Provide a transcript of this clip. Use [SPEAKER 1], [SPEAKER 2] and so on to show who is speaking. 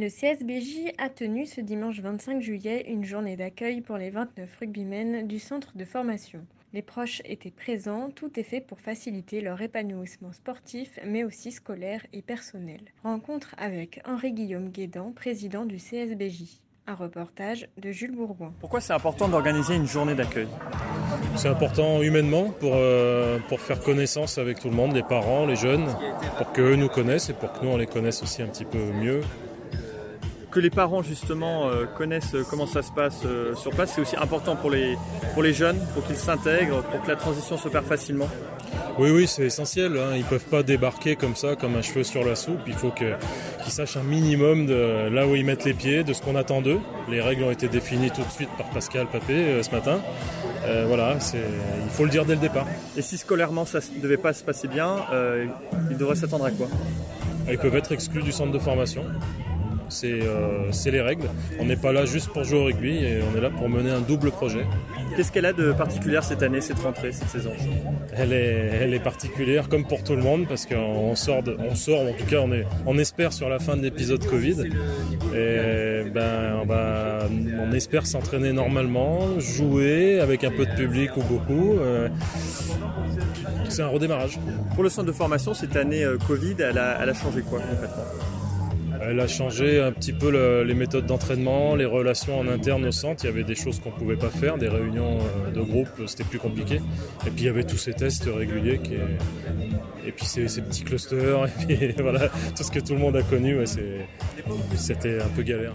[SPEAKER 1] Le CSBJ a tenu ce dimanche 25 juillet une journée d'accueil pour les 29 rugbymen du centre de formation. Les proches étaient présents, tout est fait pour faciliter leur épanouissement sportif, mais aussi scolaire et personnel. Rencontre avec Henri-Guillaume Guédan, président du CSBJ. Un reportage de Jules Bourgoin.
[SPEAKER 2] Pourquoi c'est important d'organiser une journée d'accueil?
[SPEAKER 3] C'est important humainement pour, euh, pour faire connaissance avec tout le monde, les parents, les jeunes, pour qu'eux nous connaissent et pour que nous on les connaisse aussi un petit peu mieux
[SPEAKER 2] que les parents justement euh, connaissent comment ça se passe euh, sur place, c'est aussi important pour les, pour les jeunes, pour qu'ils s'intègrent, pour que la transition se perde facilement.
[SPEAKER 3] Oui, oui, c'est essentiel. Hein. Ils ne peuvent pas débarquer comme ça, comme un cheveu sur la soupe. Il faut qu'ils sachent un minimum de là où ils mettent les pieds, de ce qu'on attend d'eux. Les règles ont été définies tout de suite par Pascal Papé euh, ce matin. voilà, il faut le dire dès le départ.
[SPEAKER 2] Et si scolairement ça ne devait pas se passer bien, ils devraient s'attendre à quoi?
[SPEAKER 3] Ils peuvent être exclus du centre de formation. Euh, c'est les règles. On n'est pas là juste pour jouer au rugby et on est là pour mener un double projet.
[SPEAKER 2] Qu'est-ce qu'elle a de particulière cette année, cette rentrée, cette saison?
[SPEAKER 3] Elle est, elle est particulière comme pour tout le monde parce qu'on sort, on sort, en tout cas on, est, on espère sur la fin de l'épisode Covid. Et ben, on, espère s'entraîner normalement, jouer avec un peu de public ou beaucoup. Euh, c'est un redémarrage.
[SPEAKER 2] Pour le centre de formation, cette année euh, Covid, elle a, elle a changé quoi concrètement?
[SPEAKER 3] Elle a changé un petit peu les méthodes d'entraînement, les relations en interne au centre. Il y avait des choses qu'on ne pouvait pas faire, des réunions euh, de groupe, c'était plus compliqué. Et puis il y avait tous ces tests réguliers et puis ces, petits clusters, et puis voilà, tout ce que tout le monde a connu, c'était un peu galère.